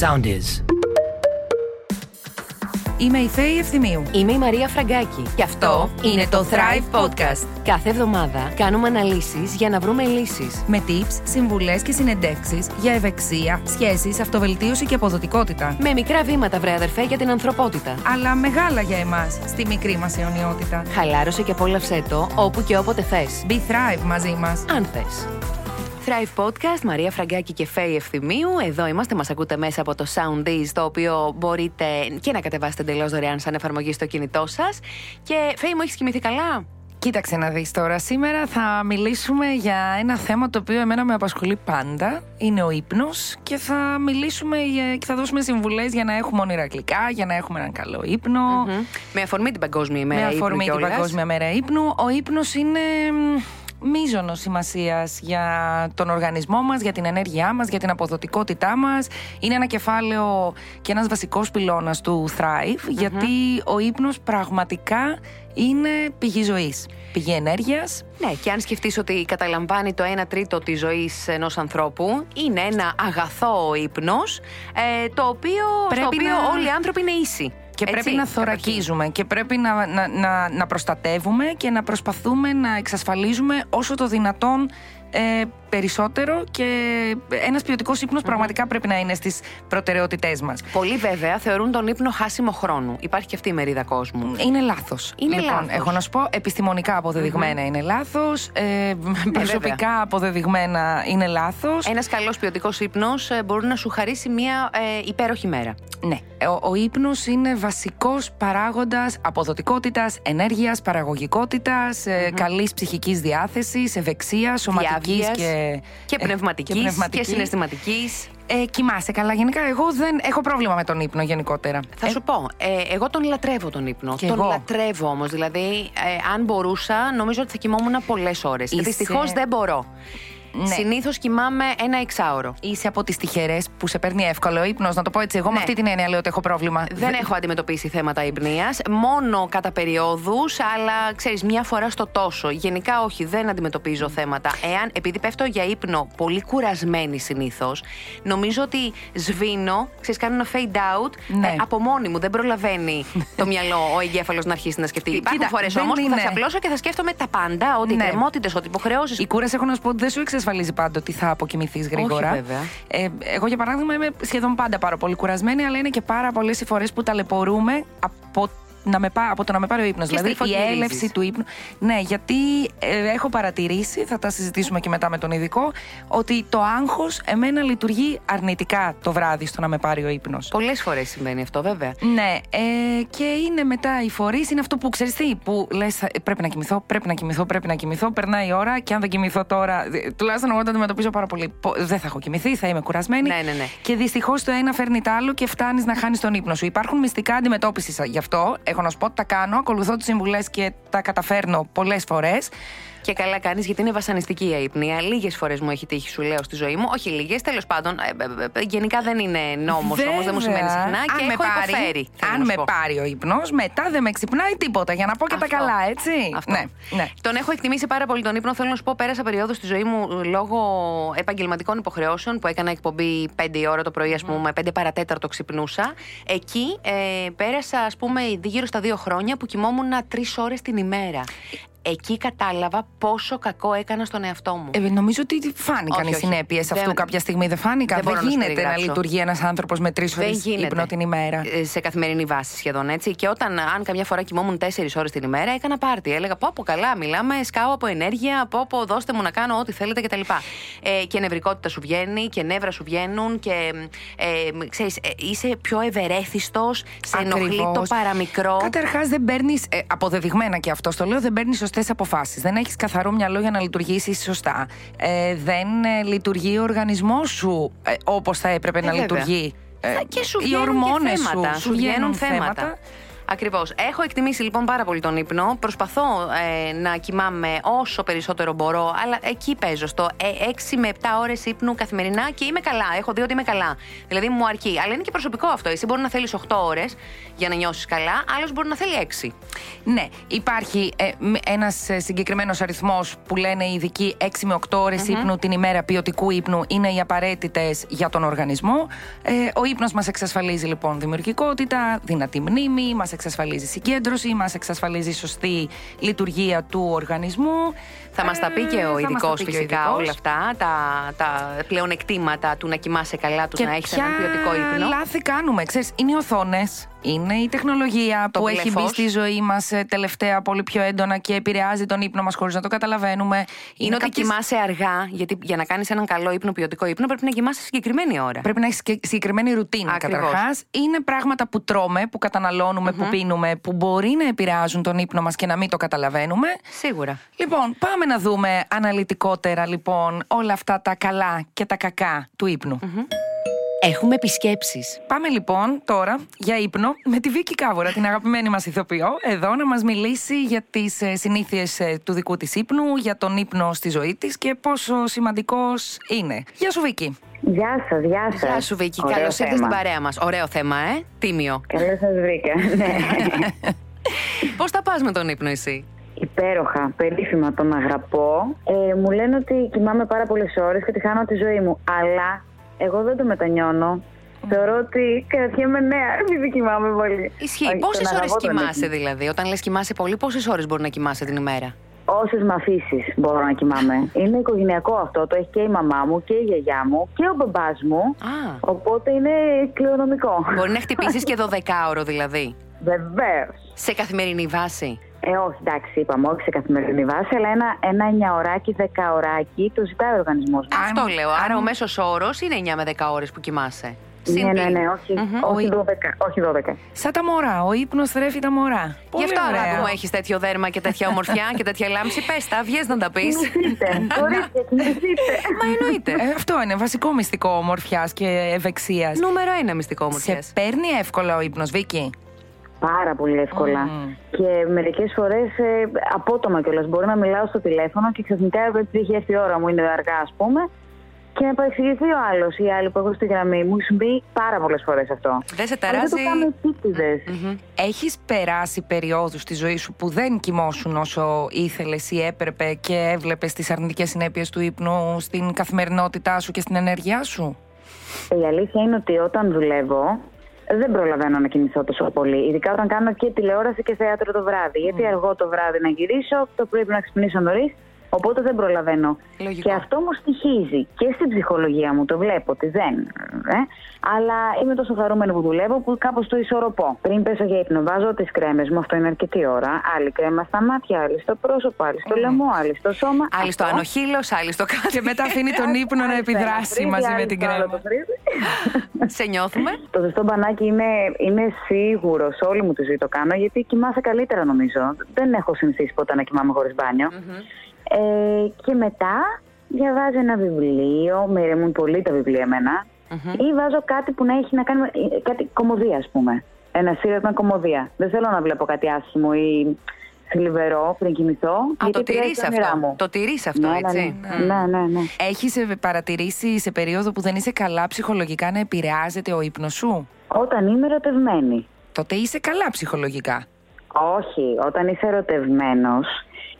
Sound is. Είμαι η Φέη Ευθυμίου. Είμαι η Μαρία Φραγκάκη και αυτό είναι το Thrive Podcast. Κάθε εβδομάδα κάνουμε αναλύσεις για να βρούμε λύσεις. Με tips, συμβουλές και συνεντεύξεις για ευεξία, σχέσεις, αυτοβελτίωση και αποδοτικότητα. Με μικρά βήματα, βρε αδερφέ, για την ανθρωπότητα. Αλλά μεγάλα για εμάς, στη μικρή μας αιωνιότητα. Χαλάρωσε και απόλαυσέ το όπου και όποτε θες. Be Thrive μαζί μας. Αν θες. Thrive Podcast, Μαρία Φραγκάκη και Φέη Ευθυμίου. Εδώ είμαστε, μας ακούτε μέσα από το Soundies, το οποίο μπορείτε και να κατεβάσετε εντελώς δωρεάν σαν εφαρμογή στο κινητό σας. Και Φέη, μου έχεις κοιμηθεί καλά; Κοίταξε να δεις τώρα, σήμερα θα μιλήσουμε για ένα θέμα το οποίο εμένα με απασχολεί πάντα, είναι ο ύπνος και θα μιλήσουμε για- και θα δώσουμε συμβουλές για να έχουμε όνειρα γλυκά, για να έχουμε έναν καλό ύπνο. Μμμ. Με αφορμή την Παγκόσμια ημέρα με ύπνου αφορμή την κιόλας. Παγκόσμια Μέρα Ήπνου. Ο ύπνος είναι μίζωνο σημασίας για τον οργανισμό μας, για την ενέργειά μας, για την αποδοτικότητά μας. Είναι ένα κεφάλαιο και ένας βασικός πυλώνας του Thrive, γιατί ο ύπνος πραγματικά είναι πηγή ζωής, πηγή ενέργειας. Ναι, και αν σκεφτείς ότι καταλαμβάνει το 1 τρίτο της ζωής ενός ανθρώπου, είναι ένα αγαθό ύπνος, ε, το οποίο, Πρέπει στο οποίο να- όλοι οι άνθρωποι είναι ίσοι. Και Έτσι, πρέπει να καταρχήν. θωρακίζουμε και πρέπει να, να, να, να προστατεύουμε και να προσπαθούμε να εξασφαλίζουμε όσο το δυνατόν ε, περισσότερο και ένας ποιοτικός ύπνος πραγματικά πρέπει να είναι στις προτεραιότητές μας. Πολλοί βέβαια θεωρούν τον ύπνο χάσιμο χρόνου. Υπάρχει και αυτή η μερίδα κόσμου. Είναι λάθος. Είναι λοιπόν, λάθος. έχω να σου πω, επιστημονικά αποδεδειγμένα είναι λάθος, ε, προσωπικά αποδεδειγμένα είναι λάθος. Ένας καλός ποιοτικός ύπνος μπορεί να σου χαρίσει μια ε, υπέροχη μέρα. Ναι, ο, ο ύπνος είναι βασικός παράγοντας αποδοτικότητας, ενέργειας, παραγωγικότητας, ε, καλής ψυχικής διάθεσης, ευεξίας, σωματικής Διάβγειας και, Και ε, πνευματικής και, πνευματικής. συναισθηματικής. Ε, κοιμάσαι καλά. Γενικά, εγώ δεν έχω πρόβλημα με τον ύπνο γενικότερα. Θα Ε, σου πω, ε, εγώ τον λατρεύω τον ύπνο. Κι τον εγώ. λατρεύω όμως. Δηλαδή, ε, αν μπορούσα, νομίζω ότι θα κοιμόμουν πολλές ώρες. Είσαι- Δυστυχώς δεν μπορώ. Ναι. Συνήθως κοιμάμαι ένα εξάωρο. Είσαι από τις τυχερές που σε παίρνει εύκολο ο ύπνος, να το πω έτσι. Εγώ με Ναι. αυτή την έννοια λέω ότι έχω πρόβλημα. Δεν έχω αντιμετωπίσει θέματα υπνία, μόνο κατά περιόδους, αλλά ξέρεις, μια φορά στο τόσο. Γενικά, όχι, δεν αντιμετωπίζω θέματα. Εάν, επειδή πέφτω για ύπνο πολύ κουρασμένη συνήθως, νομίζω ότι σβήνω, ξέρεις, κάνω ένα fade out Ναι. ε, από μόνη μου. Δεν προλαβαίνει το μυαλό, ο εγκέφαλος να αρχίσει να σκεφτεί. Κοίτα, Υπάρχουν φορές δεν όμως που θα είναι. ξαπλώσω και θα σκέφτομαι τα πάντα, ό,τι Ναι. κρεμότητε, ό,τι υποχρεώσεις. Η κούραση, έχω να σου πω ότι δεν σου εξασφαλίζει πάντα ότι θα αποκοιμηθείς γρήγορα. βέβαια. Ε, εγώ, για παράδειγμα, είμαι σχεδόν πάντα πάρα πολύ κουρασμένη, αλλά είναι και πάρα πολλές οι φορές που ταλαιπωρούμε από, να με, πά- από το να με πάρει ο ύπνος. Και Δηλαδή, η στριφογυρίζεις. έλευση του ύπνου. Ναι, γιατί ε, έχω παρατηρήσει, θα τα συζητήσουμε και μετά με τον ειδικό, ότι το άγχος εμένα λειτουργεί αρνητικά το βράδυ στο να με πάρει ο ύπνος. Πολλές φορές συμβαίνει αυτό, βέβαια. Ναι, ε, και είναι μετά οι φορείς, είναι αυτό που ξέρεις τι, που λες: Πρέπει να κοιμηθώ, πρέπει να κοιμηθώ, πρέπει να κοιμηθώ. Περνάει η ώρα και αν δεν κοιμηθώ τώρα, ε, τουλάχιστον εγώ το αντιμετωπίζω πάρα πολύ. πο- Δεν θα έχω κοιμηθεί, θα είμαι κουρασμένη. Ναι, ναι, ναι. Και δυστυχώς το ένα φέρνει το άλλο και φτάνεις να χάνεις τον ύπνο σου. Υπάρχουν μυστικά αντιμετώπισης γι' αυτό. Έχω να σου πω, τα κάνω, ακολουθώ τις συμβουλές και τα καταφέρνω πολλές φορές. Και καλά κάνεις γιατί είναι βασανιστική η αϊπνία. Λίγες φορές μου έχει τύχει, σου λέω, στη ζωή μου. Όχι λίγες, τέλος πάντων. ε, ε, ε, γενικά δεν είναι νόμος όμως, δεν μου σημαίνει συχνά και αν έχω με πάρει, υποφέρει. θέλω αν να σου με πω. πάρει ο ύπνος, μετά δεν με ξυπνάει τίποτα. Για να πω και τα Αυτό. καλά, έτσι. Αυτό. Ναι, ναι. Τον έχω εκτιμήσει πάρα πολύ τον ύπνο. Θέλω να σου πω, πέρασα περίοδο στη ζωή μου ε, λόγω επαγγελματικών υποχρεώσεων που έκανα εκπομπή 5 η ώρα το πρωί, ας πούμε, 5 παρατέταρτο ξυπνούσα. Εκεί ε, πέρασα, ας πούμε, γύρω στα δύο χρόνια που κοιμόμουν 3 ώρες την ημέρα. Εκεί κατάλαβα πόσο κακό έκανα στον εαυτό μου. Ε, νομίζω ότι φάνηκαν Όχι, οι όχι. συνέπειες Δεν- αυτού κάποια στιγμή. Δεν φάνηκαν. δεν Δεν, μπορώ να σου γίνεται να περιγράψω. λειτουργεί ένας άνθρωπος με τρεις ώρες Δεν γίνεται. ύπνο την ημέρα. Ε, Σε καθημερινή βάση σχεδόν έτσι. Και όταν, αν καμιά φορά κοιμόμουν 4 ώρες την ημέρα, έκανα πάρτι. Έλεγα πω, πω καλά, μιλάμε, σκάω από ενέργεια, πω, πω δώστε μου να κάνω ό,τι θέλετε κτλ. Ε, και νευρικότητα σου βγαίνει και νεύρα σου βγαίνουν και ε, ξέρεις, ε, είσαι πιο ευερέθιστος, σε ενοχλεί Ακριβώς. το παραμικρό. Καταρχάς, δεν παίρνεις. Ε, αποδεδειγμένα και αυτό το λέω, δεν παίρνεις σωστέ αποφάσεις. Δεν έχεις καθαρό μυαλό για να λειτουργήσεις σωστά. Ε, δεν ε, λειτουργεί ο οργανισμός σου ε, όπως θα έπρεπε να βέβαια. λειτουργεί. Ε, Θα- και σου οι βγαίνουν και ορμόνες θέματα, σου, σου βγαίνουν θέματα. Ακριβώς. Έχω εκτιμήσει λοιπόν πάρα πολύ τον ύπνο. Προσπαθώ ε, να κοιμάμαι όσο περισσότερο μπορώ, αλλά εκεί παίζω στο 6 ε, με 7 ώρες ύπνου καθημερινά και είμαι καλά. Έχω δει ότι είμαι καλά. Δηλαδή μου αρκεί. Αλλά είναι και προσωπικό αυτό. Εσύ μπορεί να θέλεις 8 ώρες για να νιώσεις καλά, άλλος μπορεί να θέλει 6. Ναι, υπάρχει ε, ένας ε, συγκεκριμένος αριθμός που λένε οι ειδικοί 6 με 8 ωρε ύπνου την ημέρα ποιοτικού ύπνου είναι οι απαραίτητες για τον οργανισμό. Ε, ο ύπνος μας εξασφαλίζει λοιπόν δημιουργικότητα, δυνατή μνήμη, μας εξασφαλίζει συγκέντρωση, μας εξασφαλίζει σωστή λειτουργία του οργανισμού. Θα μας τα πει και ο ειδικός φυσικά όλα αυτά, τα, τα πλεονεκτήματα του να κοιμάσαι καλά, του να έχεις ένα ποιοτικό ύπνο. Λάθη κάνουμε. Ξέρεις, είναι οι οθόνες, είναι η τεχνολογία που έχει μπει στη ζωή μας ε, τελευταία πολύ πιο έντονα και επηρεάζει τον ύπνο μας χωρίς να το καταλαβαίνουμε. Είναι, είναι ότι κάποιες... κοιμάσαι αργά, γιατί για να κάνεις έναν καλό ύπνο, ποιοτικό ύπνο, πρέπει να κοιμάσαι συγκεκριμένη ώρα. Πρέπει να έχεις συγκεκριμένη ρουτίνα καταρχάς. Είναι πράγματα που τρώμε, που καταναλώνουμε, που πίνουμε, που μπορεί να επηρεάζουν τον ύπνο μας και να μην το καταλαβαίνουμε. Σίγουρα. Λοιπόν, πάμε να δούμε αναλυτικότερα λοιπόν όλα αυτά τα καλά και τα κακά του ύπνου. Έχουμε επισκέψεις. Πάμε λοιπόν τώρα για ύπνο με τη Βίκη Κάβορα, την αγαπημένη μας ηθοποιό, εδώ να μας μιλήσει για τις ε, συνήθειες ε, του δικού της ύπνου, για τον ύπνο στη ζωή της και πόσο σημαντικός είναι. Γεια σου, Βίκη. Γεια σας, γεια σας. Γεια σου, Βίκη. Καλώς ήρθατε στην παρέα μας. Ωραίο θέμα, ε. Τίμιο. Καλώς σας βρήκα. ναι. Πώς τα πας με τον ύπνο, εσύ; Υπέροχα, περίφημα τον αγαπώ. Ε, μου λένε ότι κοιμάμαι πάρα πολλές ώρες και τη χάνω τη ζωή μου. Αλλά εγώ δεν το μετανιώνω. Θεωρώ ότι κρατιέμαι νέα, επειδή κοιμάμαι πολύ. Ισχύει. Πόσες ώρες κοιμάσαι, δηλαδή, όταν λες κοιμάσαι πολύ, πόσες ώρες μπορεί να κοιμάσαι την ημέρα; Όσες με αφήσεις μπορώ να κοιμάμαι. είναι οικογενειακό αυτό. Το έχει και η μαμά μου και η γιαγιά μου και ο μπαμπάς μου. Α. Οπότε είναι κληρονομικό. Μπορεί να χτυπήσεις και 12 ώρο δηλαδή; Βεβαίως. Σε καθημερινή βάση; Ε, όχι, εντάξει, είπαμε, όχι σε καθημερινή βάση, αλλά ένα, ένα 9 ωράκι, 10 ωράκι το ζητάει ο οργανισμός Αυτό λέω. Άρα ο μέσος όρος είναι 9 με 10 ώρες που κοιμάσαι. Ναι, ναι, ναι, όχι, mm-hmm. όχι, 12, όχι 12. Σαν τα μωρά, ο ύπνος θρέφει τα μωρά. Γι' αυτό αγάπη μου έχεις τέτοιο δέρμα και τέτοια ομορφιά και τέτοια λάμψη. Πες τα, βγες να τα πεις. Μα εννοείται. Ε, αυτό είναι βασικό μυστικό ομορφιάς και ευεξίας. Νούμερο ένα μυστικό ομορφιάς. Σε παίρνει εύκολα ο ύπνος, Βίκυ; Πάρα πολύ εύκολα. Και μερικές φορές ε, απότομα κιόλας. Μπορεί να μιλάω στο τηλέφωνο και ξαφνικά επειδή έχει έρθει η ώρα μου, είναι αργά ας πούμε, και να παρεξηγηθεί ο άλλος ή άλλοι που έχω στη γραμμή μου. Σου μπει πάρα πολλές φορές αυτό. Δεν σε ταράζει. Δεν το κάνω επίτηδε. Mm-hmm. Έχεις περάσει περιόδους στη ζωή σου που δεν κοιμόσουν όσο ήθελες ή έπρεπε και έβλεπες τις αρνητικές συνέπειες του ύπνου στην καθημερινότητά σου και στην ενέργειά σου; Η αλήθεια είναι ότι όταν δουλεύω, δεν προλαβαίνω να κοιμηθώ τόσο πολύ. Ειδικά όταν κάνω και τηλεόραση και θέατρο το βράδυ. Γιατί αργό το βράδυ να γυρίσω, το πρωί να ξυπνήσω νωρίς Οπότε δεν προλαβαίνω. Λογικό. Και αυτό μου στοιχίζει και στην ψυχολογία μου. Το βλέπω ότι δεν. Ε, αλλά είμαι τόσο χαρούμενη που δουλεύω που κάπως το ισορροπώ. Πριν πέσω για ύπνο, βάζω τις κρέμες μου. Αυτό είναι αρκετή ώρα. Άλλη κρέμα στα μάτια, άλλη στο πρόσωπο, άλλη στο λαιμό, άλλη στο σώμα. Άλλη στο ανοχήλο, άλλη στο κάτω. Και μετά αφήνει τον ύπνο να επιδράσει μαζί με την κρέμα. Σε νιώθουμε. Το ζεστό μπανάκι είναι, είναι σίγουρος. Όλη μου τη ζωή το κάνω γιατί κοιμάσαι καλύτερα νομίζω. Δεν έχω συνηθίσει ποτέ να κοιμάμαι χωρίς μπάνιο. Ε, και μετά διαβάζω ένα βιβλίο, με ηρεμούν πολύ τα βιβλία εμένα, ή βάζω κάτι που να έχει να κάνει με ε, κάτι κομμωδία, ας πούμε. Ένα σύρωμα κομμωδία. Δεν θέλω να βλέπω κάτι άσχημο ή θλιβερό πριν κοιμηθώ. Α, το τηρείς αυτό. Μου. Το τηρείς αυτό, ναι, ναι έτσι. Ναι, ναι, ναι. ναι. Έχεις ε, παρατηρήσει σε περίοδο που δεν είσαι καλά ψυχολογικά να επηρεάζεται ο ύπνος σου; Όταν είμαι ερωτευμένη. Τότε είσαι καλά ψυχολογικά; Όχι, όταν είσαι ερωτευμένος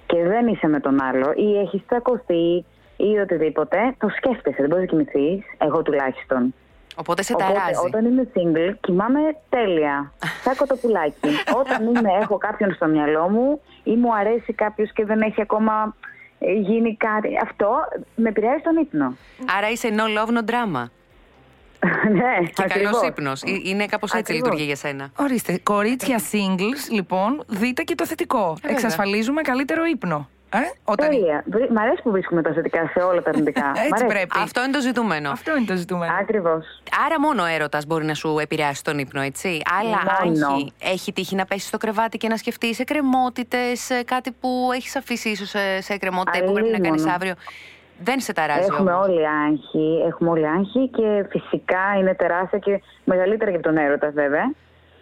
και δεν είσαι με τον άλλο ή έχεις τσακωθεί ή οτιδήποτε, το σκέφτεσαι. Δεν μπορείς να κοιμηθείς, εγώ τουλάχιστον. Οπότε σε ταράζει. όταν είμαι single, κοιμάμαι τέλεια. Σάκω το πουλάκι. όταν είμαι, έχω κάποιον στο μυαλό μου ή μου αρέσει κάποιος και δεν έχει ακόμα ε, γίνει κάτι. Αυτό με επηρεάζει τον ύπνο. Άρα είσαι no love, no drama. ναι, και καλός ύπνος. Είναι κάπως έτσι λειτουργεί για σένα. Ορίστε. Κορίτσια singles, λοιπόν, δείτε και το θετικό. Εξασφαλίζουμε καλύτερο ύπνο. Ε, όταν... Τέλεια. Μ' αρέσει που βρίσκουμε τα θετικά σε όλα τα αρνητικά. Έτσι πρέπει. Αυτό είναι το ζητούμενο. Αυτό είναι το ζητούμενο. Ακριβώς. Άρα μόνο ο έρωτας μπορεί να σου επηρεάσει τον ύπνο, έτσι. Αλλά άγχη. Έχει τύχει να πέσει στο κρεβάτι και να σκεφτεί εκκρεμότητε, κάτι που έχεις αφήσει ίσως σε εκκρεμότητα που πρέπει να κάνεις αύριο. Δεν σε ταράζει Έχουμε όμως. όλοι άγχη, έχουμε όλοι άγχη και φυσικά είναι τεράστια και μεγαλύτερα για τον έρωτα βέβαια.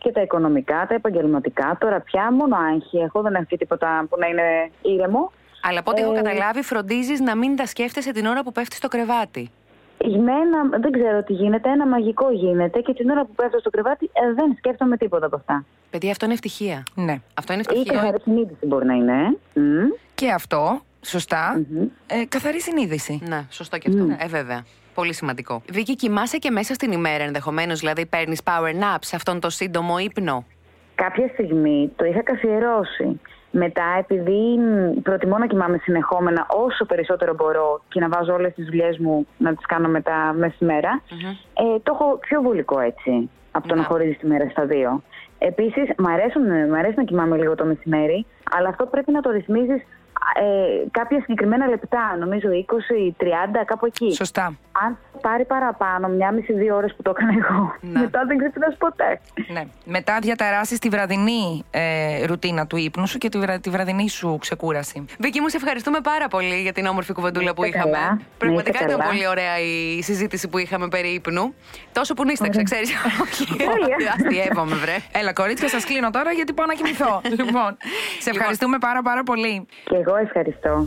Και τα οικονομικά, τα επαγγελματικά. Τώρα πια μόνο άγχη έχω, δεν έχω τίποτα που να είναι ήρεμο. Αλλά από ό,τι έχω καταλάβει, φροντίζεις να μην τα σκέφτεσαι την ώρα που πέφτεις στο κρεβάτι. Γυμένα, δεν ξέρω τι γίνεται. Ένα μαγικό γίνεται και την ώρα που πέφτω στο κρεβάτι ε, δεν σκέφτομαι τίποτα από αυτά. Παιδιά, αυτό είναι ευτυχία. Ναι. Αυτό είναι Ή ευτυχία. καθαρή συνείδηση μπορεί να είναι. ε. Μμ. Και αυτό, σωστά, ε, καθαρή συνείδηση. Ναι, σωστό και αυτό. Ε, βέβαια. Πολύ σημαντικό. Βίκυ, κοιμάσαι και μέσα στην ημέρα ενδεχομένως, δηλαδή παίρνεις power naps, αυτόν τον σύντομο ύπνο; Κάποια στιγμή το είχα καθιερώσει. Μετά, επειδή μ, προτιμώ να κοιμάμαι συνεχόμενα όσο περισσότερο μπορώ και να βάζω όλες τις δουλειές μου να τις κάνω μετά μεσημέρα, ε, το έχω πιο βολικό έτσι, από το Ναι. να χωρίζεις τη μέρα στα δύο. Επίσης, μ' αρέσουν- μ' αρέσει να κοιμάμαι λίγο το μεσημέρι, αλλά αυτό πρέπει να το ρυθμίζεις ε, κάποια συγκεκριμένα λεπτά, νομίζω 20-30, κάπου εκεί. Σωστά. Αν πάρει παραπάνω, μια μισή-δύο ώρες που το έκανα εγώ, Ναι. μετά δεν ξυπνάς ποτέ. Ναι. Μετά διαταράσσει τη βραδινή ε, ρουτίνα του ύπνου σου και τη, βρα- τη βραδινή σου ξεκούραση. Βίκυ, μου σε ευχαριστούμε πάρα πολύ για την όμορφη κουβεντούλα Να που είστε είχαμε. καλά. Να Πραγματικά είστε ήταν καλά. πολύ ωραία η συζήτηση που είχαμε περί ύπνου. Τόσο που νύσταξε, ξέρεις. Όχι, Τέλεια. αστείευομαι, βρε. Έλα, κορίτσια, σας κλείνω τώρα γιατί πάω να κοιμηθώ. λοιπόν, σε ευχαριστούμε πάρα πάρα πολύ. Και εγώ ευχαριστώ.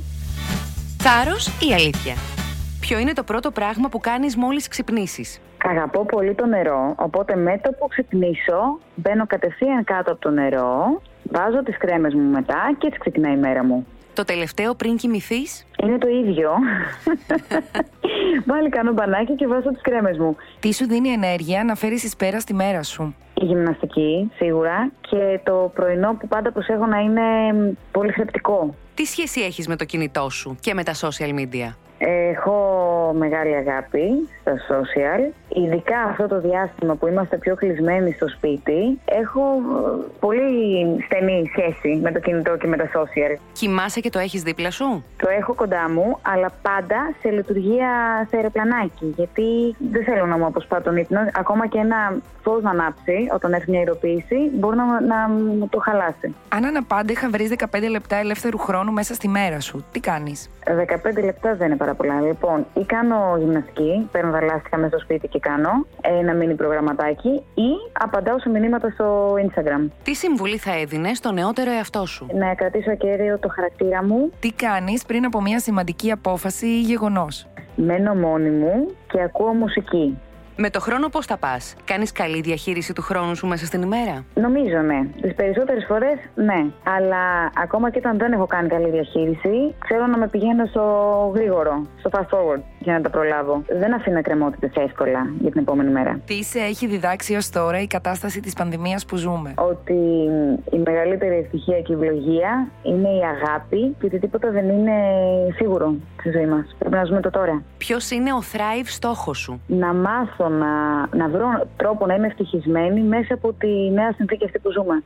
Θάρρο ή αλήθεια; Ποιο είναι το πρώτο πράγμα που κάνεις μόλις ξυπνήσεις; Αγαπώ πολύ το νερό, οπότε με το που ξυπνήσω μπαίνω κατευθείαν κάτω από το νερό, βάζω τις κρέμες μου μετά και έτσι ξεκινάει η μέρα μου. Το τελευταίο πριν κοιμηθείς; Είναι το ίδιο. Πάλι κάνω μπανάκι και βάζω τις κρέμες μου. Τι σου δίνει ενέργεια να φέρεις εις πέρα στη μέρα σου; Η γυμναστική, σίγουρα, και το πρωινό που πάντα προσέχω να είναι μ, πολύ θρεπτικό. Τι σχέση έχεις με το κινητό σου και με τα social media; Έχω μεγάλη αγάπη στα social. Ειδικά αυτό το διάστημα που είμαστε πιο κλεισμένοι στο σπίτι, έχω ε, πολύ στενή σχέση με το κινητό και με τα social. Κοιμάσαι και το έχεις δίπλα σου; Το έχω κοντά μου, αλλά πάντα σε λειτουργία σε αεροπλανάκι. Γιατί δεν θέλω να μου αποσπά τον ύπνο. Ακόμα και ένα φως να ανάψει όταν έρθει μια ειδοποίηση, μπορεί να, να μου το χαλάσει. Αν αναπάντεχα βρεις 15 λεπτά ελεύθερου χρόνου μέσα στη μέρα σου, τι κάνεις; 15 λεπτά δεν είναι πάρα πολλά. Λοιπόν, ή κάνω γυμναστική, παίρνω τα λάστιχα μέσα στο σπίτι και κάνω ένα μίνι προγραμματάκι, ή απαντάω σε μηνύματα στο Instagram. Τι συμβουλή θα έδινες στο νεότερο εαυτό σου; Να κρατήσω ακέραιο το χαρακτήρα μου, Τι κάνεις πριν από μια σημαντική απόφαση ή γεγονός; μένω μόνη μου και ακούω μουσική. Με το χρόνο πώς θα πας, Κάνεις καλή διαχείριση του χρόνου σου μέσα στην ημέρα; Νομίζω ναι. Τις περισσότερες φορές ναι. Αλλά ακόμα και όταν δεν έχω κάνει καλή διαχείριση, ξέρω να με πηγαίνω στο γρήγορο, στο fast forward για να τα προλάβω. Δεν αφήνω εκκρεμότητες εύκολα για την επόμενη μέρα. Τι σε έχει διδάξει ως τώρα η κατάσταση της πανδημίας που ζούμε; Ότι η μεγαλύτερη ευτυχία και η ευλογία είναι η αγάπη και ότι τίποτα δεν είναι σίγουρο στη ζωή μας. Πρέπει να ζούμε το τώρα. Ποιος είναι ο thrive στόχος σου; Να μάθω να, να βρω τρόπο να είμαι ευτυχισμένη μέσα από τη νέα συνθήκη αυτή που ζούμε.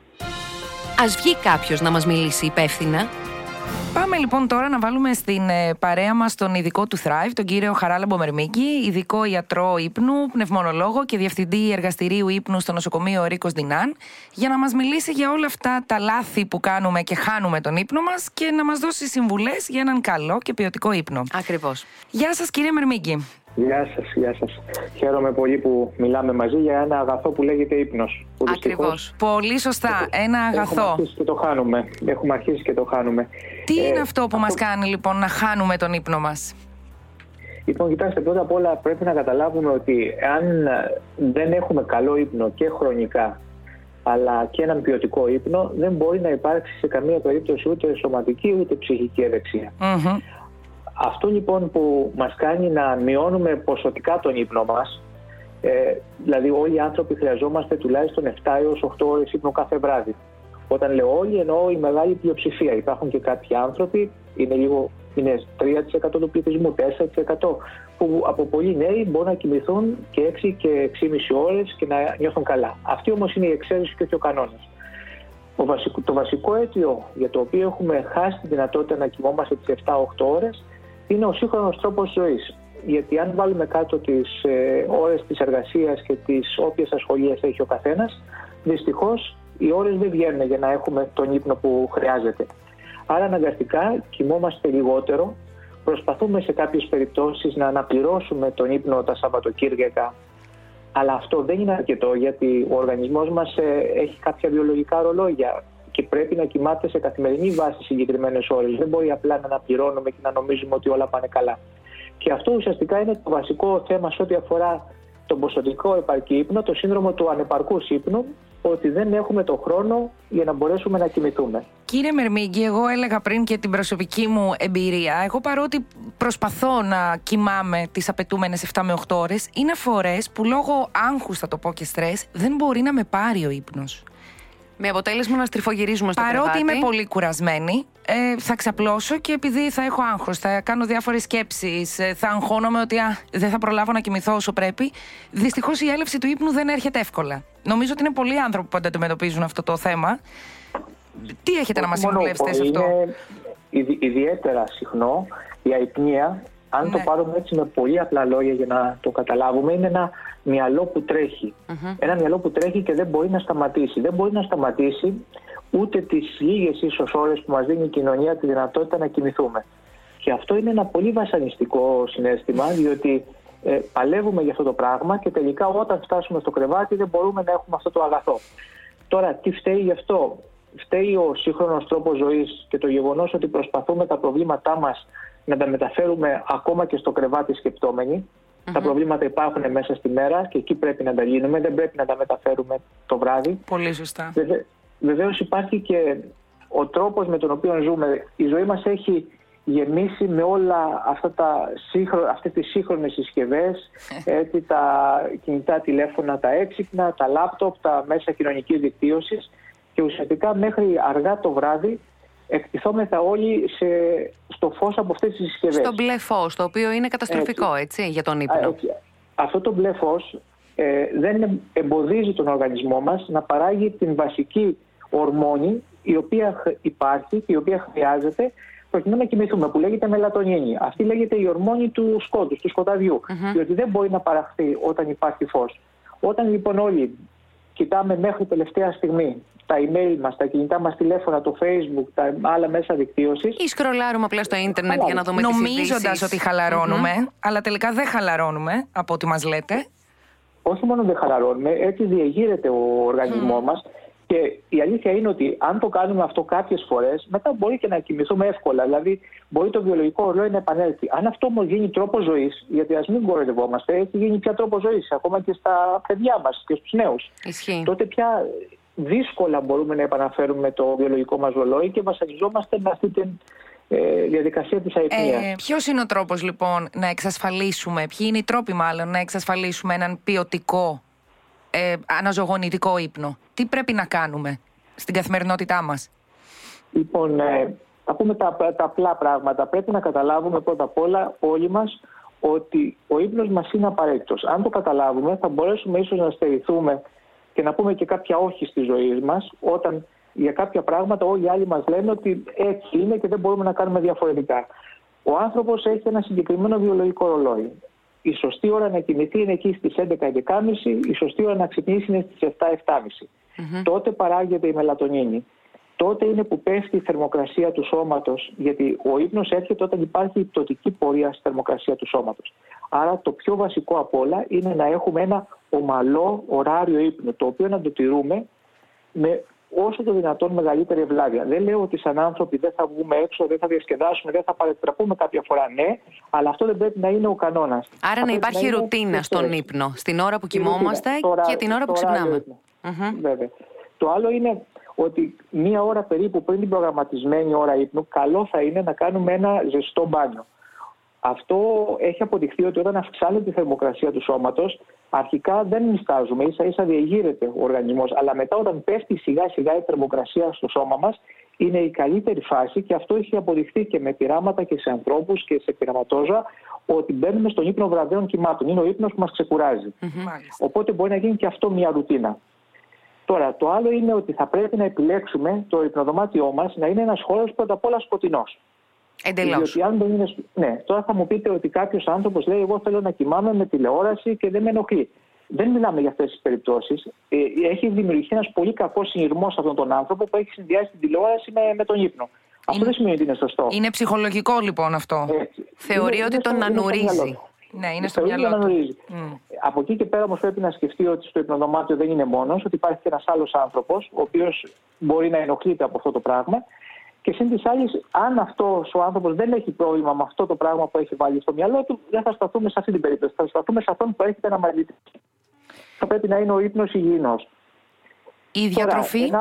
Α βγει κάποιος να μας μιλήσει υπεύθυνα; Πάμε λοιπόν τώρα να βάλουμε στην ε, παρέα μας τον ειδικό του Thrive, τον κύριο Χαράλαμπο Μερμίκη, ειδικό ιατρό ύπνου, πνευμονολόγο και διευθυντή εργαστηρίου ύπνου στο νοσοκομείο Ρίκος Δινάν, για να μας μιλήσει για όλα αυτά τα λάθη που κάνουμε και χάνουμε τον ύπνο μας και να μας δώσει συμβουλές για έναν καλό και ποιοτικό ύπνο. Ακριβώς. Γεια σας, κύριε Μερμίκη. Γεια σας, γεια σας. Χαίρομαι πολύ που μιλάμε μαζί για ένα αγαθό που λέγεται ύπνος. Ακριβώς. Πολύ σωστά. Ένα Έχουμε αγαθό. αρχίσει και το χάνουμε. Έχουμε αρχίσει και το χάνουμε. Τι Ε, είναι αυτό που μας κάνει λοιπόν να χάνουμε τον ύπνο μας; Λοιπόν, κοιτάξτε, πρώτα απ' όλα πρέπει να καταλάβουμε ότι αν ε, δεν έχουμε καλό ύπνο και χρονικά, αλλά και έναν ποιοτικό ύπνο, δεν μπορεί να υπάρξει σε καμία περίπτωση ούτε σωματική ούτε ψυχική ευεξία. Μμμ. Αυτό λοιπόν που μας κάνει να μειώνουμε ποσοτικά τον ύπνο μας, ε, δηλαδή όλοι οι άνθρωποι χρειαζόμαστε τουλάχιστον 7 έως 8 ώρες ύπνο κάθε βράδυ. Όταν λέω όλοι εννοώ η μεγάλη πλειοψηφία. Υπάρχουν και κάποιοι άνθρωποι, είναι λίγο είναι 3% του πληθυσμού, 4% που από πολύ νέοι μπορούν να κοιμηθούν και 6 και 6,5 ώρες και να νιώθουν καλά. Αυτή όμως είναι η εξαίρεση και όχι ο κανόνας. Ο βασικό, το βασικό αίτιο για το οποίο έχουμε χάσει τη δυνατότητα να κοιμόμαστε τις 7-8 ώρες είναι ο σύγχρονος τρόπος ζωής. Γιατί αν βάλουμε κάτω τις ε, ώρες της εργασίας και τις όποιες ασχολίες έχει ο καθένας, δυστυχώς οι ώρες δεν βγαίνουν για να έχουμε τον ύπνο που χρειάζεται. Άρα αναγκαστικά κοιμόμαστε λιγότερο, προσπαθούμε σε κάποιες περιπτώσεις να αναπληρώσουμε τον ύπνο τα Σαββατοκύριακα Αλλά αυτό δεν είναι αρκετό γιατί ο οργανισμός μας ε, έχει κάποια βιολογικά ρολόγια και πρέπει να κοιμάται σε καθημερινή βάση συγκεκριμένες ώρες. Δεν μπορεί απλά να αναπληρώνουμε και να νομίζουμε ότι όλα πάνε καλά. Και αυτό ουσιαστικά είναι το βασικό θέμα σε ό,τι αφορά τον ποσοτικό επαρκή ύπνο, το σύνδρομο του ανεπαρκούς ύπνου, ότι δεν έχουμε το χρόνο για να μπορέσουμε να κοιμηθούμε. Κύριε Μερμίγκη, εγώ έλεγα πριν και την προσωπική μου εμπειρία. Εγώ παρότι προσπαθώ να κοιμάμαι τις απαιτούμενες 7 με 8 ώρες, είναι φορές που λόγω άγχους, θα το πω και στρες, δεν μπορεί να με πάρει ο ύπνος. Με αποτέλεσμα να στριφογυρίζουμε στο Παρότι κρεβάτι. είμαι πολύ κουρασμένη, ε, θα ξαπλώσω και επειδή θα έχω άγχος, θα κάνω διάφορες σκέψεις, ε, θα αγχώνομαι ότι α, δεν θα προλάβω να κοιμηθώ όσο πρέπει. Δυστυχώς η έλευση του ύπνου δεν έρχεται εύκολα. Νομίζω ότι είναι πολλοί άνθρωποι που αντιμετωπίζουν αυτό το θέμα. Τι έχετε να μας Μόνο συμβουλεύσετε σε είναι αυτό; ιδι- ιδιαίτερα συχνό η αϊπνία, αν το Ναι. πάρουμε έτσι με πολύ απλά λόγια για να το καταλάβουμε, είναι ένα μυαλό που τρεχει Ένα μυαλό που τρέχει και δεν μπορεί να σταματήσει. Δεν μπορεί να σταματήσει ούτε τις λίγες ίσως ώρες που μας δίνει η κοινωνία τη δυνατότητα να κοιμηθούμε. Και αυτό είναι ένα πολύ βασανιστικό συνέστημα, διότι ε, παλεύουμε για αυτό το πράγμα και τελικά όταν φτάσουμε στο κρεβάτι δεν μπορούμε να έχουμε αυτό το αγαθό. Τώρα, τι φταίει γι' αυτό; Φταίει ο σύγχρονος τρόπος ζωής και το γεγονός ότι προσπαθούμε τα προβλήματά μας να τα μεταφέρουμε ακόμα και στο κρεβάτι σκεπτόμενοι. Τα προβλήματα υπάρχουν μέσα στη μέρα και εκεί πρέπει να τα λύνουμε, δεν πρέπει να τα μεταφέρουμε το βράδυ. Πολύ σωστά. Βεβαίω βεβαίως υπάρχει και ο τρόπος με τον οποίο ζούμε. Η ζωή μας έχει γεμίσει με όλα αυτά τα σύγχρο, αυτές τις σύγχρονες συσκευές, έτσι, τα κινητά τηλέφωνα, τα έξυπνα, τα λάπτοπ, τα μέσα κοινωνικής δικτύωσης και ουσιαστικά μέχρι αργά το βράδυ εκτιθόμεθα όλοι σε, στο φως από αυτές τις συσκευές. Στο μπλε φως, το οποίο είναι καταστροφικό, έτσι, για τον ύπνο. Α, έτσι. Αυτό το μπλε φως ε, δεν εμποδίζει τον οργανισμό μας να παράγει την βασική ορμόνη η οποία χ- υπάρχει και η οποία χρειάζεται προκειμένου να κοιμηθούμε, που λέγεται μελατονίνη. Αυτή λέγεται η ορμόνη του σκότους, του σκοταδιού, διότι δεν μπορεί να παραχθεί όταν υπάρχει φως. Όταν λοιπόν όλοι κοιτάμε μέχρι τελευταία στιγμή τα email μας, τα κινητά μας τηλέφωνα, το facebook, τα άλλα μέσα δικτύωσης, Ή σκρολάρουμε απλά στο ίντερνετ Καλά. για να δούμε τις Νομίζοντας ειδήσεις. ότι χαλαρώνουμε, αλλά τελικά δεν χαλαρώνουμε από ό,τι μας λέτε. όχι μόνο δεν χαλαρώνουμε, έτσι διεγείρεται ο οργανισμός μας και η αλήθεια είναι ότι αν το κάνουμε αυτό κάποιες φορές, μετά μπορεί και να κοιμηθούμε εύκολα. Δηλαδή, μπορεί το βιολογικό ρολόι να επανέλθει. Αν αυτό όμως γίνει τρόπο ζωής, γιατί ας μην κοροϊδευόμαστε, έχει γίνει πια τρόπο ζωής, ακόμα και στα παιδιά μας και στους νέους. Ισχύει. Τότε πια δύσκολα μπορούμε να επαναφέρουμε το βιολογικό μας ρολόι και βασανιζόμαστε με αυτή τη ε, διαδικασία της αϊπνίας. Ε, Ποιος είναι ο τρόπος λοιπόν να εξασφαλίσουμε, ποιοι είναι οι τρόποι μάλλον να εξασφαλίσουμε έναν ποιοτικό ε, αναζωογονητικό ύπνο; Τι πρέπει να κάνουμε στην καθημερινότητά μας; Λοιπόν, ε, θα πούμε τα, τα απλά πράγματα. Πρέπει να καταλάβουμε πρώτα απ' όλα όλοι μας ότι ο ύπνος μας είναι απαραίτητος. Αν το καταλάβουμε θα μπορέσουμε ίσως να στερηθούμε και να πούμε και κάποια όχι στη ζωή μας όταν για κάποια πράγματα όλοι οι άλλοι μας λένε ότι έτσι είναι και δεν μπορούμε να κάνουμε διαφορετικά. Ο άνθρωπος έχει ένα συγκεκριμένο βιολογικό ρολόι. Η σωστή ώρα να κοιμηθεί είναι εκεί στις 11-11.30, η σωστή ώρα να ξυπνήσει είναι στις 7-7.30. Τότε παράγεται η μελατονίνη. Τότε είναι που πέφτει η θερμοκρασία του σώματος, γιατί ο ύπνος έρχεται όταν υπάρχει η πτωτική πορεία στη θερμοκρασία του σώματος. Άρα το πιο βασικό απ' όλα είναι να έχουμε ένα ομαλό ωράριο ύπνου, το οποίο να το τηρούμε με όσο το δυνατόν μεγαλύτερη ευλάβεια. Δεν λέω ότι σαν άνθρωποι δεν θα βγούμε έξω, δεν θα διασκεδάσουμε, δεν θα παρατραπούμε κάποια φορά, ναι, αλλά αυτό δεν πρέπει να είναι ο κανόνας. Άρα να υπάρχει ρουτίνα στον ύπνο, στην ώρα που κοιμόμαστε και την ώρα που ξυπνάμε. Βέβαια. Το άλλο είναι ότι μία ώρα περίπου πριν την προγραμματισμένη ώρα ύπνου, καλό θα είναι να κάνουμε ένα ζεστό μπάνιο. Αυτό έχει αποδειχθεί ότι όταν αυξάνεται η θερμοκρασία του σώματος, αρχικά δεν νιστάζουμε, ίσα ίσα διεγείρεται ο οργανισμός, αλλά μετά όταν πέφτει σιγά σιγά η θερμοκρασία στο σώμα μας, είναι η καλύτερη φάση και αυτό έχει αποδειχθεί και με πειράματα και σε ανθρώπους και σε πειραματόζωα ότι μπαίνουμε στον ύπνο βραδέων κυμάτων. Είναι ο ύπνος που μας ξεκουράζει. Οπότε μπορεί να γίνει και αυτό μια ρουτίνα. Τώρα, το άλλο είναι ότι θα πρέπει να επιλέξουμε το υπνοδωμάτιό μας να είναι ένας χώρος πρώτα απ' όλα σκοτεινός. Εντελώς. Διότι αν δεν είναι... Ναι, τώρα θα μου πείτε ότι κάποιος άνθρωπος λέει: Εγώ θέλω να κοιμάμαι με τηλεόραση και δεν με ενοχλεί. Δεν μιλάμε για αυτές τις περιπτώσεις. Ε, έχει δημιουργηθεί ένας πολύ κακός συνειρμό σε αυτόν τον άνθρωπο που έχει συνδυάσει την τηλεόραση με, με τον ύπνο. Αυτό δεν σημαίνει ότι είναι σωστό. Είναι ψυχολογικό λοιπόν αυτό. Έτσι. Θεωρεί Είναι- ότι είναι τον στο- είναι στο ανουρίζει. μυαλό του. Ναι, είναι στο μυαλό του. Mm. Από εκεί και πέρα όμως πρέπει να σκεφτεί ότι στο υπνοδωμάτιο δεν είναι μόνος, ότι υπάρχει και ένας άλλος άνθρωπος, ο οποίος μπορεί να ενοχλείται από αυτό το πράγμα. Και συν της άλλης, αν αυτός ο άνθρωπος δεν έχει πρόβλημα με αυτό το πράγμα που έχει βάλει στο μυαλό του, δεν θα σταθούμε σε αυτή την περίπτωση. Θα σταθούμε σε αυτόν που έρχεται να μαγνητήσει. Θα πρέπει να είναι ο ύπνος υγιεινός. Η διατροφή;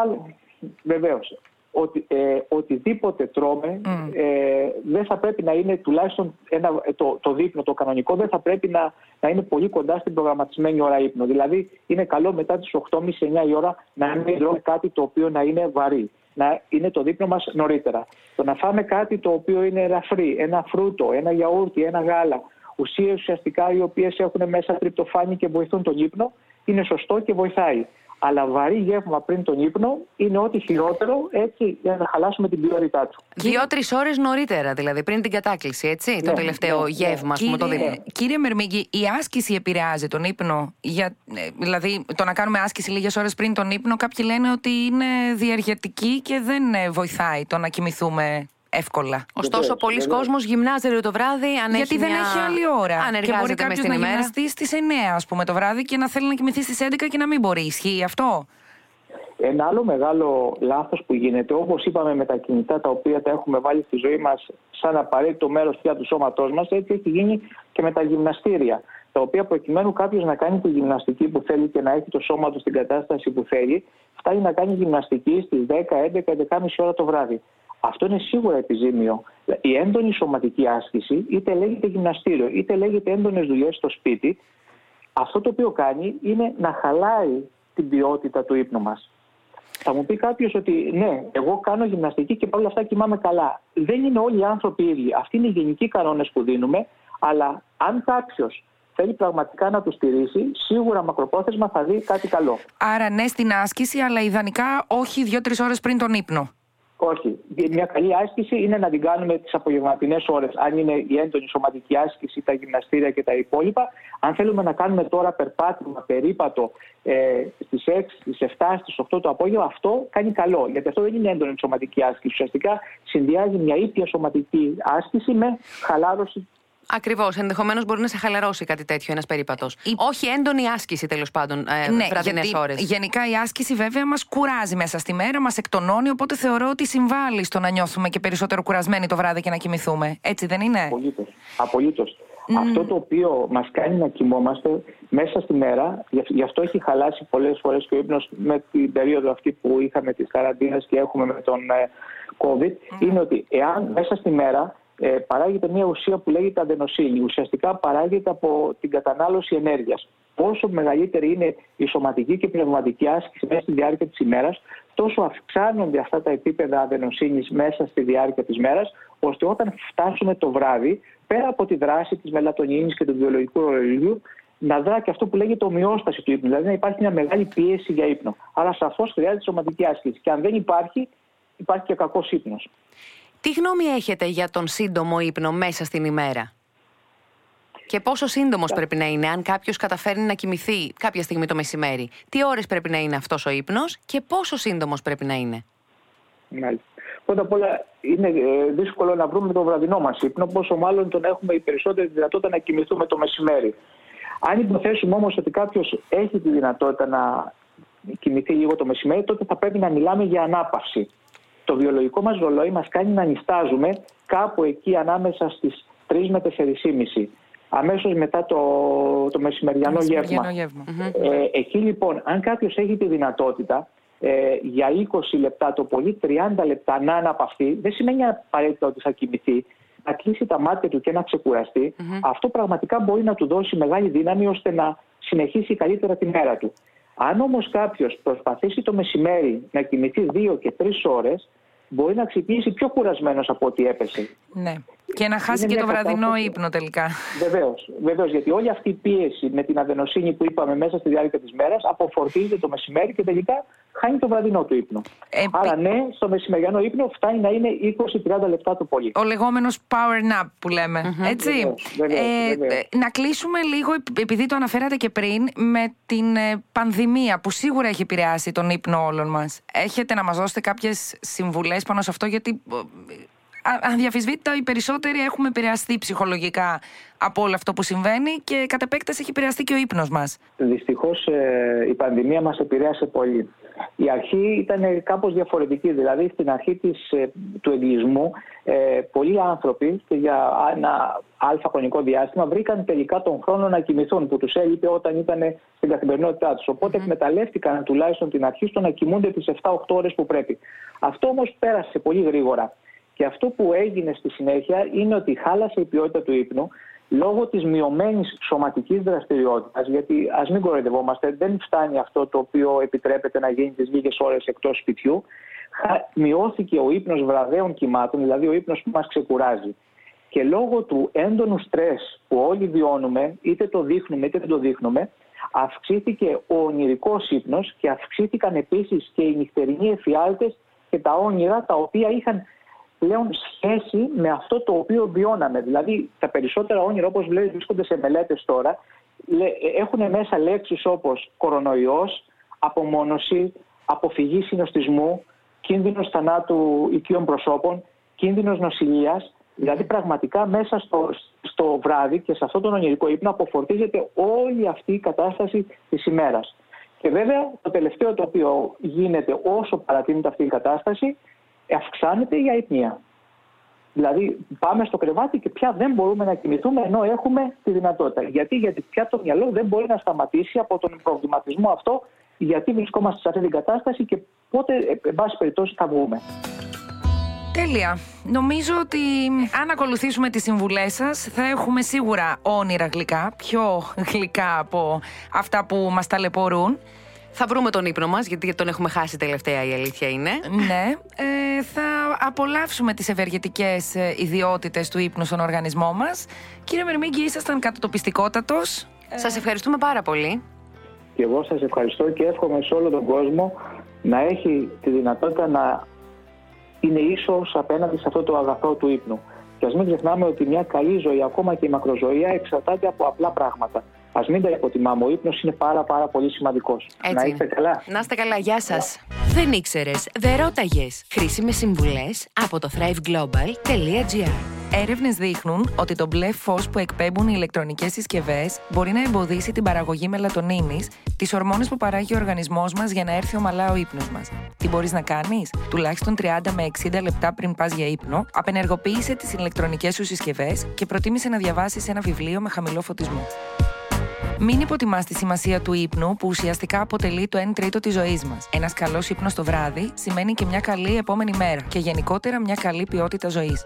Βεβαίως ότι ε, οτιδήποτε τρώμε ε, δεν θα πρέπει να είναι τουλάχιστον ένα, το, το δείπνο, το κανονικό, δεν θα πρέπει να, να είναι πολύ κοντά στην προγραμματισμένη ώρα ύπνο. Δηλαδή είναι καλό μετά τις 8.30-9 η ώρα να μην τρώμε κάτι το οποίο να είναι βαρύ. Να είναι το δείπνο μας νωρίτερα. Το να φάμε κάτι το οποίο είναι ελαφρύ, ένα φρούτο, ένα γιαούρτι, ένα γάλα, ουσίες ουσιαστικά οι οποίες έχουν μέσα τριπτοφάνη και βοηθούν τον ύπνο, είναι σωστό και βοηθάει. Αλλά βαρύ γεύμα πριν τον ύπνο είναι ό,τι χειρότερο έτσι για να χαλάσουμε την ποιότητά του. Δύο-τρεις ώρες νωρίτερα, δηλαδή πριν την κατάκληση, έτσι, ναι, το τελευταίο ναι, γεύμα, ναι. το δίνουμε. Κύριε Μερμίγκη, η άσκηση επηρεάζει τον ύπνο. Για, ε, δηλαδή, το να κάνουμε άσκηση λίγες ώρες πριν τον ύπνο, κάποιοι λένε ότι είναι διαργετική και δεν ε, βοηθάει το να κοιμηθούμε εύκολα. Ωστόσο, πολλοί κόσμοι γυμνάζεται το βράδυ. Αν Γιατί δεν έχει άλλη ώρα. Αν και μπορεί κάποιος να γυμναστεί στις 9 ας πούμε, το βράδυ και να θέλει να κοιμηθεί στις 11 και να μην μπορεί. Ισχύει αυτό; Ένα άλλο μεγάλο λάθος που γίνεται, όπως είπαμε με τα κινητά τα οποία τα έχουμε βάλει στη ζωή μας σαν απαραίτητο μέρος πια του σώματός μας, έτσι έχει γίνει και με τα γυμναστήρια. Τα οποία προκειμένου κάποιος να κάνει τη γυμναστική που θέλει και να έχει το σώμα του στην κατάσταση που θέλει, φτάνει να κάνει γυμναστική στις 10, 11, 11.30 ώρα το βράδυ. Αυτό είναι σίγουρα επιζήμιο. Η έντονη σωματική άσκηση, είτε λέγεται γυμναστήριο, είτε λέγεται έντονες δουλειές στο σπίτι, αυτό το οποίο κάνει είναι να χαλάει την ποιότητα του ύπνου μας. Θα μου πει κάποιος ότι ναι, εγώ κάνω γυμναστική και παρόλα αυτά κοιμάμαι καλά. Δεν είναι όλοι οι άνθρωποι ίδιοι. Αυτοί είναι οι γενικοί κανόνες που δίνουμε, αλλά αν κάποιος θέλει πραγματικά να τους στηρίσει, σίγουρα μακροπρόθεσμα θα δει κάτι καλό. Άρα ναι στην άσκηση, αλλά ιδανικά όχι δύο-τρεις ώρες πριν τον ύπνο. Όχι. Μια καλή άσκηση είναι να την κάνουμε τις απογευματινές ώρες. Αν είναι η έντονη σωματική άσκηση, τα γυμναστήρια και τα υπόλοιπα. Αν θέλουμε να κάνουμε τώρα περπάτημα, περίπατο ε, στις 6, στις 7, στις 8 το απόγευμα, αυτό κάνει καλό. Γιατί αυτό δεν είναι έντονη σωματική άσκηση. Ουσιαστικά συνδυάζει μια ήπια σωματική άσκηση με χαλάρωση Ακριβώς. Ενδεχομένως μπορεί να σε χαλαρώσει κάτι τέτοιο ένας περίπατος. Όχι έντονη άσκηση τέλος πάντων ε, ναι, βραδινές ώρες. Γενικά η άσκηση βέβαια μας κουράζει μέσα στη μέρα, μας εκτονώνει. Οπότε θεωρώ ότι συμβάλλει στο να νιώθουμε και περισσότερο κουρασμένοι το βράδυ και να κοιμηθούμε. Έτσι δεν είναι; Απολύτως. Απολύτως. Αυτό το οποίο μας κάνει να κοιμόμαστε μέσα στη μέρα, γι' αυτό έχει χαλάσει πολλές φορές και ο ύπνος με την περίοδο αυτή που είχαμε τη καραντίνα και έχουμε με τον ε, COVID, είναι ότι εάν μέσα στη μέρα ε, παράγεται μια ουσία που λέγεται αδενοσύνη. Ουσιαστικά παράγεται από την κατανάλωση ενέργειας. Όσο μεγαλύτερη είναι η σωματική και η πνευματική άσκηση μέσα στη διάρκεια της ημέρας, τόσο αυξάνονται αυτά τα επίπεδα αδενοσύνη μέσα στη διάρκεια της μέρας, ώστε όταν φτάσουμε το βράδυ, πέρα από τη δράση της μελατονίνης και του βιολογικού ρολογιού, να δρά και αυτό που λέγεται ομοιόσταση του ύπνου. Δηλαδή να υπάρχει μια μεγάλη πίεση για ύπνο. Άρα σαφώς χρειάζεται σωματική άσκηση. Και αν δεν υπάρχει, υπάρχει και κακός ύπνος. Τι γνώμη έχετε για τον σύντομο ύπνο μέσα στην ημέρα; Και πόσο σύντομος πρέπει να είναι, αν κάποιος καταφέρνει να κοιμηθεί κάποια στιγμή το μεσημέρι; Τι ώρες πρέπει να είναι αυτός ο ύπνος και πόσο σύντομος πρέπει να είναι; Μάλιστα. Πρώτα απ' όλα, είναι ε, δύσκολο να βρούμε το βραδινό μας ύπνο, πόσο μάλλον τον έχουμε η περισσότερη δυνατότητα να κοιμηθούμε το μεσημέρι. Αν υποθέσουμε όμως ότι κάποιος έχει τη δυνατότητα να κοιμηθεί λίγο το μεσημέρι, τότε θα πρέπει να μιλάμε για ανάπαυση το βιολογικό μας ρολόι μας κάνει να νιστάζουμε κάπου εκεί ανάμεσα στις 3 με 4,5 αμέσως μετά το, το μεσημεριανό γεύμα. Ε, εκεί λοιπόν, αν κάποιος έχει τη δυνατότητα ε, για 20 λεπτά το πολύ 30 λεπτά να αναπαυθεί, δεν σημαίνει απαραίτητα ότι θα κοιμηθεί, να κλείσει τα μάτια του και να ξεκουραστει αυτό πραγματικά μπορεί να του δώσει μεγάλη δύναμη ώστε να συνεχίσει καλύτερα τη μέρα του. Αν όμως κάποιος προσπαθήσει το μεσημέρι να κοιμηθεί δύο και τρεις ώρες, μπορεί να ξυπνήσει πιο κουρασμένος από ό,τι έπεσε. Ναι. Και να χάσει και το βραδινό ύπνο τελικά. Βεβαίως. Βεβαίως, γιατί όλη αυτή η πίεση με την αδενοσύνη που είπαμε μέσα στη διάρκεια της μέρας αποφορτίζεται το μεσημέρι και τελικά χάνει το βραδινό του ύπνο. Ε, Άρα, ναι, στο μεσημεριανό ύπνο φτάνει να είναι 20-30 λεπτά το πολύ. Ο λεγόμενος power nap που λέμε. Έτσι; Βεβαίως, ε, Να κλείσουμε λίγο, επειδή το αναφέρατε και πριν, με την ε, πανδημία που σίγουρα έχει επηρεάσει τον ύπνο όλων μας. Έχετε να μας δώσετε κάποιες συμβουλές πάνω σε αυτό, γιατί αδιαφυσβήτητα οι περισσότεροι έχουμε επηρεαστεί ψυχολογικά από όλο αυτό που συμβαίνει και κατ' επέκταση έχει επηρεαστεί και ο ύπνος μας. Δυστυχώς ε, η πανδημία μας επηρέασε πολύ. Η αρχή ήταν κάπως διαφορετική, δηλαδή στην αρχή της, ε, του εγκλισμού ε, πολλοί άνθρωποι και για ένα αλφα χρονικό διάστημα βρήκαν τελικά τον χρόνο να κοιμηθούν που τους έλειπε όταν ήταν στην καθημερινότητά τους. Οπότε mm-hmm. εκμεταλλεύτηκαν τουλάχιστον την αρχή στο να κοιμούνται τις 7-8 ώρες που πρέπει. Αυτό όμως πέρασε πολύ γρήγορα. Και αυτό που έγινε στη συνέχεια είναι ότι χάλασε η ποιότητα του ύπνου λόγω της μειωμένης σωματικής δραστηριότητας, γιατί ας μην κοροϊδευόμαστε, δεν φτάνει αυτό το οποίο επιτρέπεται να γίνει τις λίγες ώρες εκτός σπιτιού, μειώθηκε ο ύπνος βραδέων κυμάτων, δηλαδή ο ύπνος που μας ξεκουράζει. Και λόγω του έντονου στρες που όλοι βιώνουμε, είτε το δείχνουμε είτε δεν το δείχνουμε, αυξήθηκε ο ονειρικός ύπνος και αυξήθηκαν επίσης και οι νυχτερινοί εφιάλτες και τα όνειρα τα οποία είχαν πλέον σχέση με αυτό το οποίο βιώναμε. Δηλαδή τα περισσότερα όνειρα όπως λέει βρίσκονται σε μελέτες τώρα έχουν μέσα λέξεις όπως κορονοϊός, απομόνωση, αποφυγή συνοστισμού, κίνδυνος θανάτου οικείων προσώπων, κίνδυνος νοσηλείας. Δηλαδή πραγματικά μέσα στο, στο βράδυ και σε αυτόν τον ονειρικό ύπνο αποφορτίζεται όλη αυτή η κατάσταση της ημέρας. Και βέβαια το τελευταίο το οποίο γίνεται όσο παρατείνεται αυτή η κατάσταση αυξάνεται η αϊπνία. Δηλαδή πάμε στο κρεβάτι και πια δεν μπορούμε να κοιμηθούμε ενώ έχουμε τη δυνατότητα. Γιατί, γιατί πια το μυαλό δεν μπορεί να σταματήσει από τον προβληματισμό αυτό γιατί βρισκόμαστε σε αυτή την κατάσταση και πότε, εν πάση περιπτώσει, θα βγούμε. Τέλεια. Νομίζω ότι αν ακολουθήσουμε τις συμβουλές σας θα έχουμε σίγουρα όνειρα γλυκά, πιο γλυκά από αυτά που μας ταλαιπωρούν. Θα βρούμε τον ύπνο μας, γιατί τον έχουμε χάσει τελευταία, η αλήθεια είναι. Ναι. Ε, θα απολαύσουμε τις ευεργετικές ε, ιδιότητες του ύπνου στον οργανισμό μας. Κύριε Μερμίγκη, ήσασταν κατατοπιστικότατος. Σας ευχαριστούμε πάρα πολύ. Και εγώ σας ευχαριστώ και εύχομαι σε όλο τον κόσμο να έχει τη δυνατότητα να είναι ίσως απέναντι σε αυτό το αγαθό του ύπνου. Και ας μην ξεχνάμε ότι μια καλή ζωή, ακόμα και η μακροζωία, εξαρτάται από απλά πράγματα. Α μην τα υποτιμάμε. Ο ύπνος είναι πάρα, πάρα πολύ σημαντικός. Να είστε καλά. Να είστε καλά. Γεια σας. Δεν ήξερες, δεν ρώταγες. Χρήσιμες συμβουλές από το thriveglobal.gr. Έρευνες δείχνουν ότι το μπλε φως που εκπέμπουν οι ηλεκτρονικές συσκευές μπορεί να εμποδίσει την παραγωγή μελατονίνης, τις ορμόνες που παράγει ο οργανισμός μας για να έρθει ομαλά ο ύπνος μας. Τι μπορείς να κάνεις, τουλάχιστον 30 με 60 λεπτά πριν πας για ύπνο, απενεργοποίησε τις ηλεκτρονικές σου συσκευές και προτίμησε να διαβάσεις ένα βιβλίο με χαμηλό φωτισμό. Μην υποτιμά τη σημασία του ύπνου που ουσιαστικά αποτελεί το 1 τρίτο της ζωής μας. Ένας καλός ύπνος το βράδυ σημαίνει και μια καλή επόμενη μέρα και γενικότερα μια καλή ποιότητα ζωής.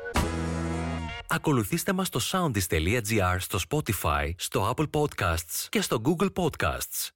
Ακολουθήστε μας στο soundis.gr, στο Spotify, στο Apple Podcasts και στο Google Podcasts.